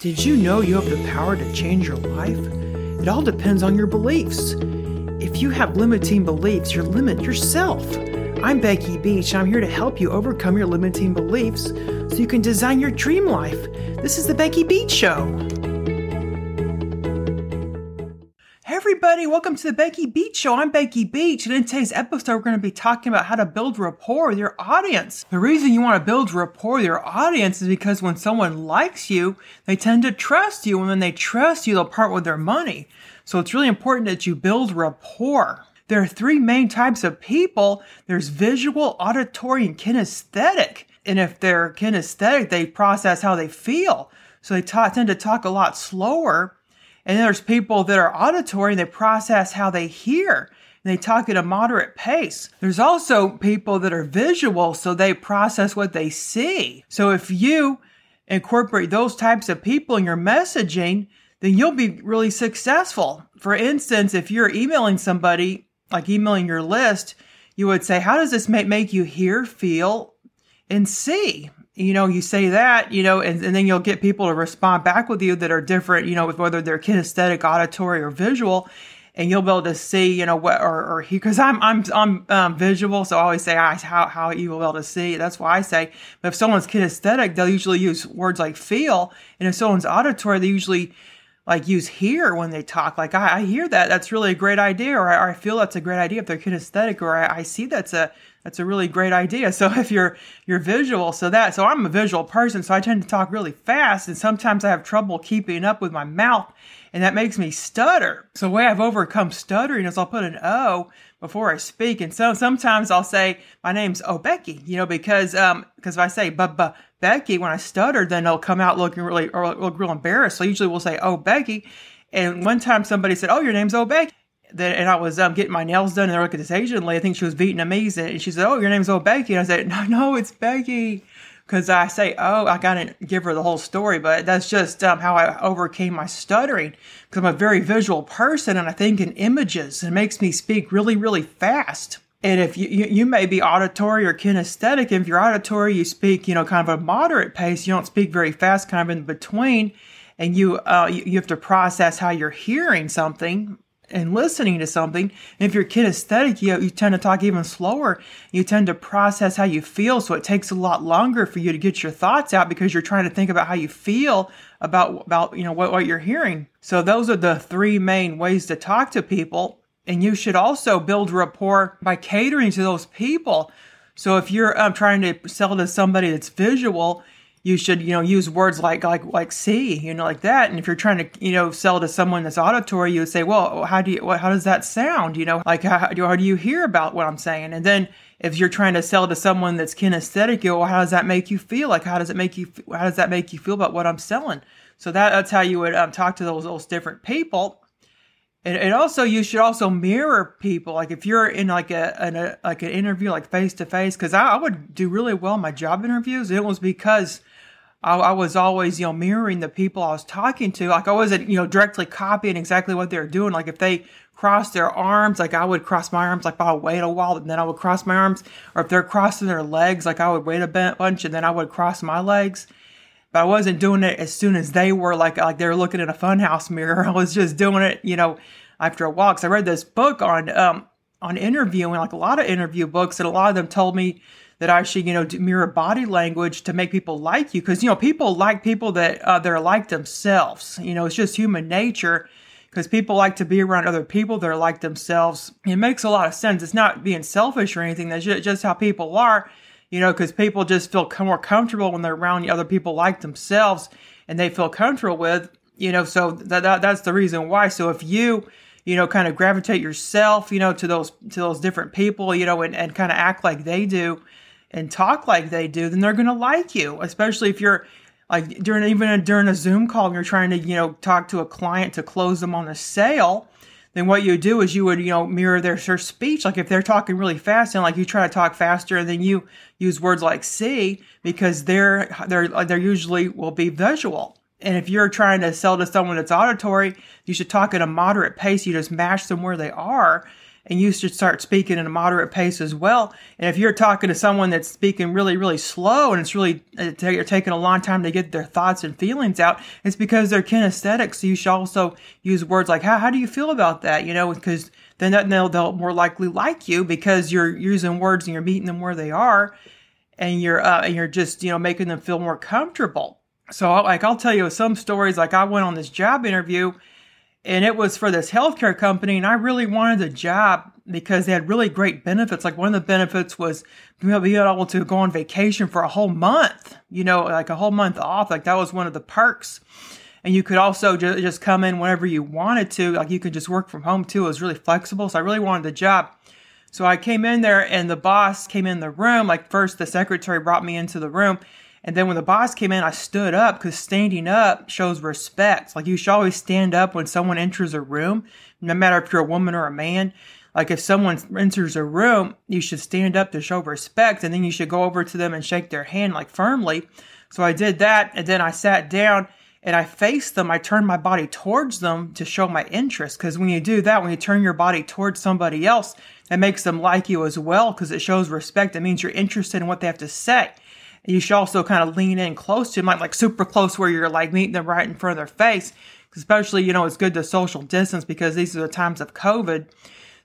Did you know you have the power to change your life? It all depends on your beliefs. If you have limiting beliefs, you limit yourself. I'm Becky Beach, and I'm here to help you overcome your limiting beliefs so you can design your dream life. This is the Becky Beach Show. Everybody, welcome to the Becky Beach Show. I'm Becky Beach, and in today's episode, we're going to be talking about how to build rapport with your audience. The reason you want to build rapport with your audience is because when someone likes you, they tend to trust you, and when they trust you, they'll part with their money. So it's really important that you build rapport. There are three main types of people. There's visual, auditory, and kinesthetic. And if they're kinesthetic, they process how they feel. So they ta- tend to talk a lot slower and then there's people that are auditory and they process how they hear and they talk at a moderate pace. There's also people that are visual, so they process what they see. So if you incorporate those types of people in your messaging, then you'll be really successful. For instance, if you're emailing somebody, like emailing your list, you would say, How does this make, make you hear, feel, and see? You know, you say that, you know, and, and then you'll get people to respond back with you that are different, you know, with whether they're kinesthetic, auditory, or visual. And you'll be able to see, you know, what or or because I'm I'm I'm um, visual, so I always say I, how how you will be able to see. That's why I say. But if someone's kinesthetic, they'll usually use words like feel, and if someone's auditory, they usually like use hear when they talk. Like I, I hear that, that's really a great idea, or I, or I, feel that's a great idea if they're kinesthetic, or I, I see that's a that's a really great idea. So if you're you're visual, so that so I'm a visual person, so I tend to talk really fast, and sometimes I have trouble keeping up with my mouth, and that makes me stutter. So the way I've overcome stuttering is I'll put an O before I speak, and so sometimes I'll say my name's Oh Becky, you know, because um because if I say but Becky when I stutter, then it'll come out looking really or look real embarrassed. So usually we'll say Oh Becky, and one time somebody said Oh your name's Oh Becky that, and I was um, getting my nails done, and I looked at this Asian lady. I think she was Vietnamese, and she said, "Oh, your name's old Becky." And I said, "No, no, it's Becky." Because I say, "Oh," I gotta give her the whole story, but that's just um, how I overcame my stuttering. Because I'm a very visual person, and I think in images. It makes me speak really, really fast. And if you, you, you may be auditory or kinesthetic, if you're auditory, you speak, you know, kind of a moderate pace. You don't speak very fast, kind of in between and you, uh, you, you have to process how you're hearing something and listening to something. If you're kinesthetic, you, you tend to talk even slower. You tend to process how you feel. So it takes a lot longer for you to get your thoughts out because you're trying to think about how you feel about, about, you know, what, what you're hearing. So those are the three main ways to talk to people. And you should also build rapport by catering to those people. So if you're um, trying to sell to somebody that's visual, you should you know use words like like like see you know like that. And if you're trying to you know sell to someone that's auditory you would say well how do you how does that sound? You know like how, how do you hear about what i'm saying? And then if you're trying to sell to someone that's kinesthetic you well, how does that make you feel? Like how does it make you how does that make you feel about what i'm selling? So that that's how you would um, talk to those those different people. And, and also you should also mirror people. Like if you're in like a, a like an interview like face to face because I, I would do really well in my job interviews. It was because I, I, was always, you know, mirroring the people I was talking to. Like I wasn't, you know, directly copying exactly what they were doing. Like if they crossed their arms, like I would cross my arms, like I would wait a while, and then I would cross my arms. Or if they're crossing their legs, like I would wait a bunch, and then I would cross my legs. But I wasn't doing it as soon as they were, like like they were looking in a funhouse mirror. I was just doing it, you know, after a while. Because I read this book on um on interviewing, like a lot of interview books, and a lot of them told me that actually, you know, mirror body language to make people like you. Because, you know, people like people that, uh, that are like themselves. You know, it's just human nature because people like to be around other people that are like themselves. It makes a lot of sense. It's not being selfish or anything. That's just how people are, you know, because people just feel more comfortable when they're around other people like themselves and they feel comfortable with, you know, so that, that that's the reason why. So if you, you know, kind of gravitate yourself, you know, to those to those different people, you know, and, and kind of act like they do, and talk like they do, then they're going to like you, especially if you're like during even during a Zoom call and you're trying to, you know, talk to a client to close them on a sale. Then what you do is you would, you know, mirror their, their speech. Like if they're talking really fast and like you try to talk faster and then you use words like see because they're, they're, they're usually will be visual. And if you're trying to sell to someone that's auditory, you should talk at a moderate pace. You just match them where they are and you should start speaking at a moderate pace as well. And if you're talking to someone that's speaking really, really slow and it's really you're taking a long time to get their thoughts and feelings out, it's because they're kinesthetic. So you should also use words like, how, how do you feel about that? You know, because then they'll, they'll more likely like you because you're using words and you're meeting them where they are and you're, uh, and you're just, you know, making them feel more comfortable. So like, I'll tell you some stories, like I went on this job interview and it was for this healthcare company and i really wanted the job because they had really great benefits. Like one of the benefits was being able to go on vacation for a whole month you know like a whole month off. Like that was one of the perks. And you could also ju- just come in whenever you wanted to. Like you could just work from home too. It was really flexible so i really wanted the job. So i came in there and the boss came in the room. Like first the secretary brought me into the room and then when the boss came in, I stood up because standing up shows respect. Like you should always stand up when someone enters a room, no matter if you're a woman or a man. Like if someone enters a room, you should stand up to show respect and then you should go over to them and shake their hand like firmly. So I did that and then I sat down and I faced them. I turned my body towards them to show my interest. Because when you do that, when you turn your body towards somebody else, that makes them like you as well because it shows respect. It means you're interested in what they have to say you should also kind of lean in close to them, like, like super close where you're like meeting them right in front of their face. Especially, you know, it's good to social distance because these are the times of COVID.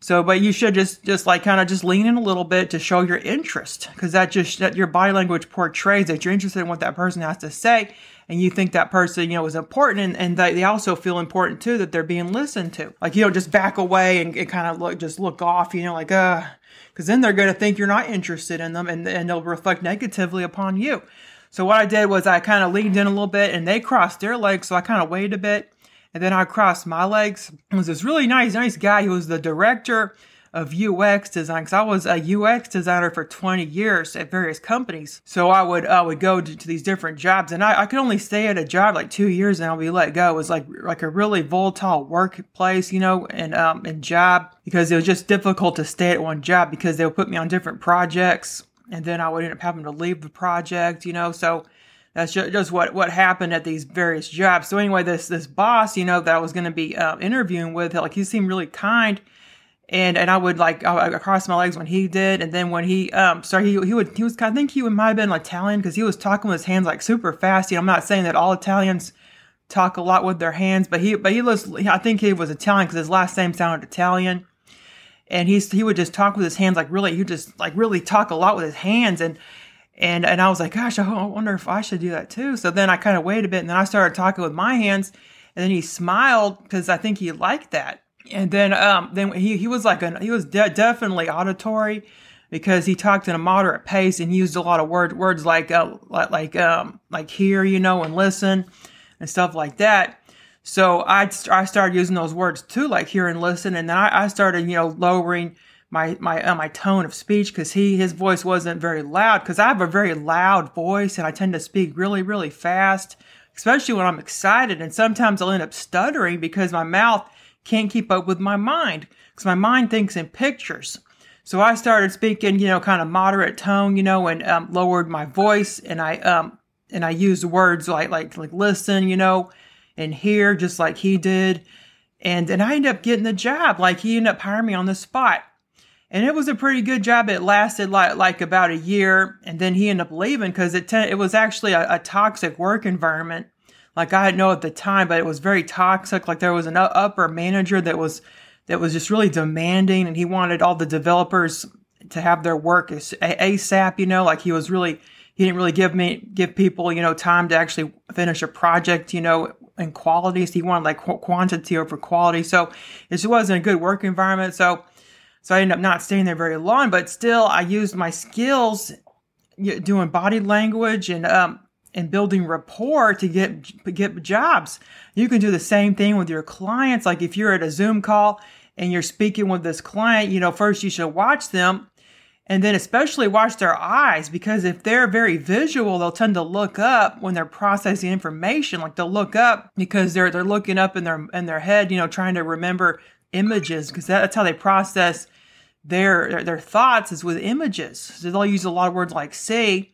So, but you should just, just like kind of just lean in a little bit to show your interest because that just, that your body language portrays that you're interested in what that person has to say. And you think that person, you know, is important and, and they, they also feel important too that they're being listened to. Like, you know, just back away and, and kind of look, just look off, you know, like, uh, because then they're going to think you're not interested in them and, and they'll reflect negatively upon you. So what I did was I kind of leaned in a little bit and they crossed their legs. So I kind of waited a bit and then I crossed my legs. It was this really nice, nice guy. He was the director of UX design because I was a UX designer for 20 years at various companies. So I would I would go to, to these different jobs, and I, I, could only stay at a job like two years, and I'll be let go. It was like like a really volatile workplace, you know, and um and job because it was just difficult to stay at one job because they would put me on different projects, and then I would end up having to leave the project, you know. So that's just, what what happened at these various jobs. So anyway, this this boss, you know, that I was going to be uh, interviewing with, like he seemed really kind and and I would like I, I cross my legs when he did, and then when he um sorry he he would he was I think he would might have been Italian because he was talking with his hands like super fast. You know, I'm not saying that all Italians talk a lot with their hands, but he but he was I think he was Italian because his last name sounded Italian, and he's he would just talk with his hands like really he would just like really talk a lot with his hands and. And and I was like, gosh, I wonder if I should do that too. So then I kind of waited a bit, and then I started talking with my hands, and then he smiled because I think he liked that and then um then he he was like an he was de- definitely auditory because he talked in a moderate pace and used a lot of word words like uh, like like um like hear you know and listen and stuff like that. So I I started using those words too, like hear and listen, and then I, I started you know lowering my my uh, my tone of speech because he his voice wasn't very loud because I have a very loud voice and I tend to speak really really fast, especially when I'm excited, and sometimes I'll end up stuttering because my mouth can't keep up with my mind because my mind thinks in pictures. So I started speaking, you know, kind of moderate tone, you know, and um, lowered my voice, and I um and I used words like like like listen, you know, and hear, just like he did, and and I ended up getting the job. Like he ended up hiring me on the spot, and it was a pretty good job. It lasted like like about a year, and then he ended up leaving because it te- it was actually a, a toxic work environment like I didn't know at the time, but it was very toxic. Like there was an upper manager that was that was just really demanding, and he wanted all the developers to have their work as ASAP. You know, like he was really he didn't really give me give people you know time to actually finish a project. You know, in quality. So he wanted like quantity over quality. So it just wasn't a good work environment. So so I ended up not staying there very long. But still, I used my skills doing body language and um, and building rapport to get get jobs. You can do the same thing with your clients. Like if you're at a Zoom call and you're speaking with this client, you know, first you should watch them and then especially watch their eyes because if they're very visual, they'll tend to look up when they're processing information. Like they'll look up because they're they're looking up in their in their head, you know, trying to remember images because that's how they process their, their their thoughts is with images. So they'll use a lot of words like see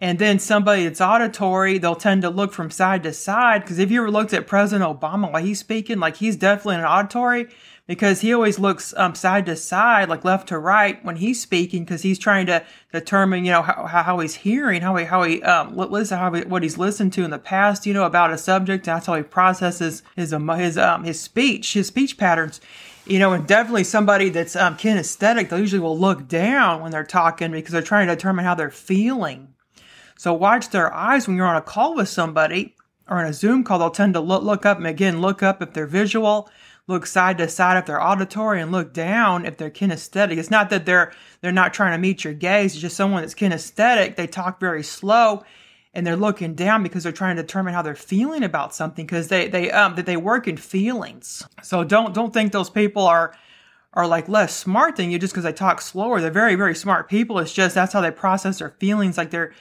And then somebody that's auditory, they'll tend to look from side to side. Because if you ever looked at President Obama while he's speaking, like he's definitely an auditory because he always looks um, side to side, like left to right when he's speaking, because he's trying to determine, you know, how, how he's hearing, how he how he um, listen, how he, what he's listened to in the past, you know, about a subject. That's how he processes his um, his um his speech, his speech patterns. You know, and definitely somebody that's um, kinesthetic, they usually will look down when they're talking because they're trying to determine how they're feeling. So watch their eyes when you're on a call with somebody or in a Zoom call. They'll tend to look, look up and again look up if they're visual look side to side if they're auditory and look down if they're kinesthetic. It's not that they're they're not trying to meet your gaze. It's just someone that's kinesthetic. They talk very slow and they're looking down because they're trying to determine how they're feeling about something because they they um that they work in feelings. So don't don't think those people are are like less smart than you just because they talk slower. They're very very smart people. It's just that's how they process their feelings. Like they're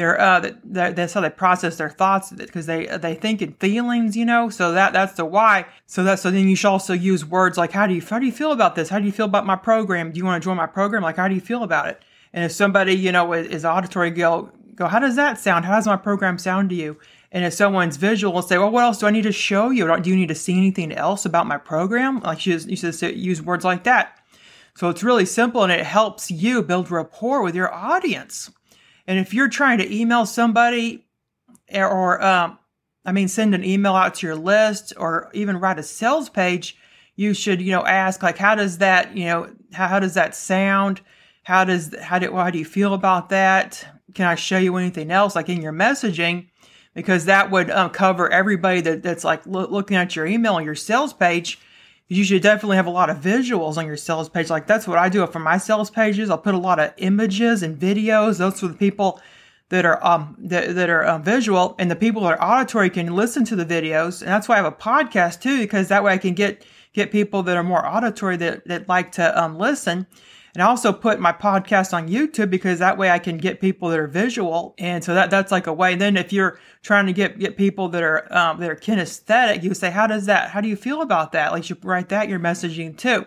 they're uh that, that's how they process their thoughts because they they think in feelings you know? So that that's the why. So that so then you should also use words like how do you how do you feel about this? How do you feel about my program? Do you want to join my program? Like how do you feel about it? And if somebody you know is, is auditory go go how does that sound? How does my program sound to you? And if someone's visual say well what else do i need to show you? Do you need to see anything else about my program? Like you, you should use words like that. So it's really simple and it helps you build rapport with your audience and if you're trying to email somebody or, um, I mean, send an email out to your list or even write a sales page, you should, you know, ask like, how does that, you know, how, how does that sound? How does, how do, how do you feel about that? Can I show you anything else like in your messaging? Because that would um, cover everybody that, that's like lo- looking at your email on your sales page you should definitely have a lot of visuals on your sales page. Like that's what I do for my sales pages. I'll put a lot of images and videos. Those for the people that are um that, that are um, visual, and the people that are auditory can listen to the videos. And that's why I have a podcast too, because that way I can get get people that are more auditory that that like to um listen. And I also put my podcast on YouTube because that way I can get people that are visual. And so that, that's like a way. And then if you're trying to get, get people that are, um, that are kinesthetic, you say, how does that, how do you feel about that? Like you write that your messaging too.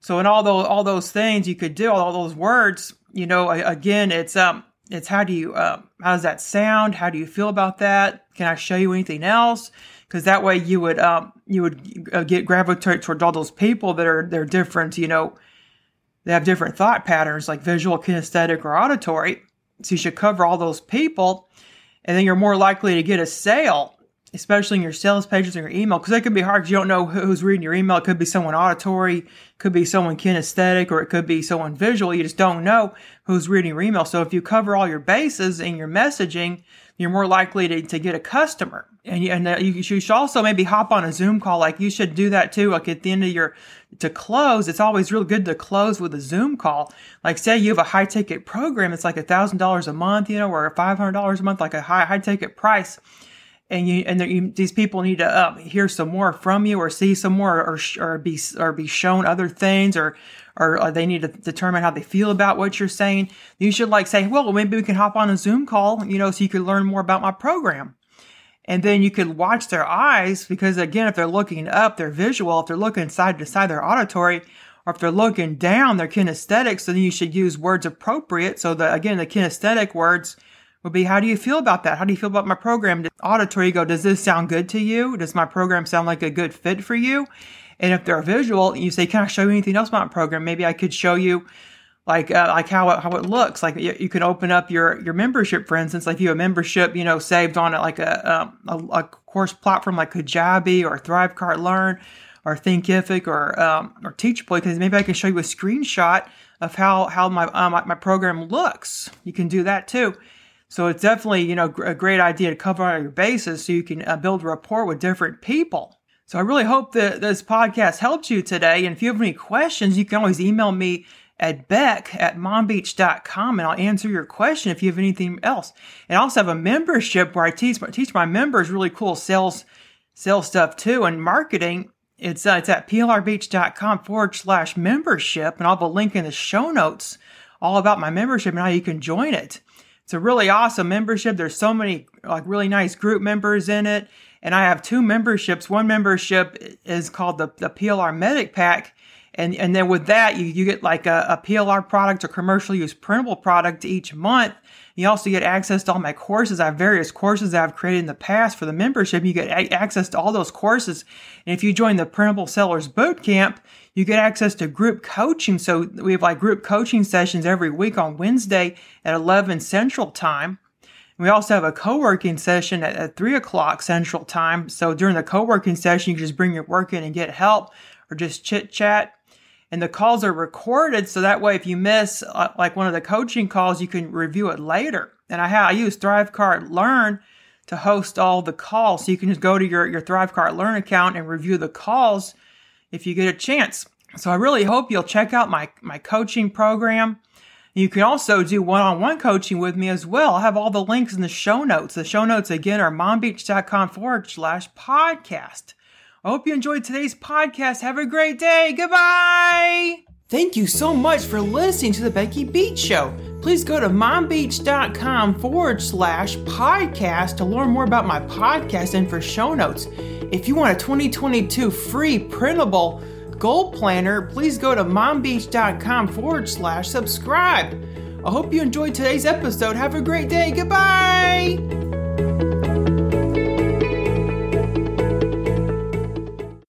So in all those, all those things you could do, all those words, you know, again, it's, um, it's how do you, uh, how does that sound? How do you feel about that? Can I show you anything else? Because that way you would, um, you would uh, get gravitate towards all those people that are, they're different, you know, they have different thought patterns like visual, kinesthetic, or auditory. So you should cover all those people, and then you're more likely to get a sale, especially in your sales pages and your email, because it can be hard because you don't know who's reading your email. It could be someone auditory, could be someone kinesthetic, or it could be someone visual. You just don't know who's reading your email. So if you cover all your bases in your messaging, you're more likely to, to get a customer. And, and you should also maybe hop on a Zoom call. Like you should do that too. Like at the end of your to close, it's always real good to close with a Zoom call. Like say you have a high ticket program, it's like a thousand dollars a month, you know, or five hundred dollars a month, like a high high ticket price. And you and you, these people need to uh, hear some more from you, or see some more, or or be or be shown other things, or or they need to determine how they feel about what you're saying. You should like say, well, maybe we can hop on a Zoom call, you know, so you can learn more about my program. And then you could watch their eyes because again, if they're looking up, they're visual. If they're looking side to side, they're auditory. Or if they're looking down, they're kinesthetic. So then you should use words appropriate. So the, again, the kinesthetic words would be, how do you feel about that? How do you feel about my program? Auditory, go, does this sound good to you? Does my program sound like a good fit for you? And if they're visual, you say, can I show you anything else about my program? Maybe I could show you like uh, like how it, how it looks. Like you, you, can open up your your membership, for instance. Like you have a membership, you know, saved on it like a, um, a, a course platform like Kajabi or Thrivecart Learn or Thinkific or um, or Teachable. Because maybe I can show you a screenshot of how how my, uh, my, my program looks. You can do that too. So it's definitely you know a great idea to cover all your bases so you can uh, build rapport with different people. So I really hope that this podcast helped you today. And if you have any questions, you can always email me at beck at mombeach.com and I'll answer your question if you have anything else. And I also have a membership where I teach, teach my members really cool sales, sales stuff too and marketing. It's, uh, it's at plrbeach.com forward slash membership. And I'll have a link in the show notes all about my membership and how you can join it. It's a really awesome membership. There's so many like really nice group members in it. And I have two memberships. One membership is called the, the PLR Magic Pack and, and then with that, you, you get like a, a PLR product or commercial use printable product each month. You also get access to all my courses. I have various courses that I've created in the past for the membership. You get a- access to all those courses. And if you join the Printable Sellers Bootcamp, you get access to group coaching. So we have like group coaching sessions every week on Wednesday at 11 Central Time. We also have a co-working session at, at 3 o'clock Central Time. So during the co-working session, you can just bring your work in and get help or just chit chat. And the calls are recorded. So that way, if you miss uh, like one of the coaching calls, you can review it later. And I, I use ThriveCart Learn to host all the calls. So you can just go to your, your ThriveCart Learn account and review the calls if you get a chance. So I really hope you'll check out my, my coaching program. You can also do one-on-one coaching with me as well. I have all the links in the show notes. The show notes again are mombeach.com forward slash podcast. I hope you enjoyed today's podcast. Have a great day. Goodbye. Thank you so much for listening to the Becky Beach Show. Please go to mombeach.com forward slash podcast to learn more about my podcast and for show notes. If you want a 2022 free printable goal planner, please go to mombeach.com forward slash subscribe. I hope you enjoyed today's episode. Have a great day. Goodbye.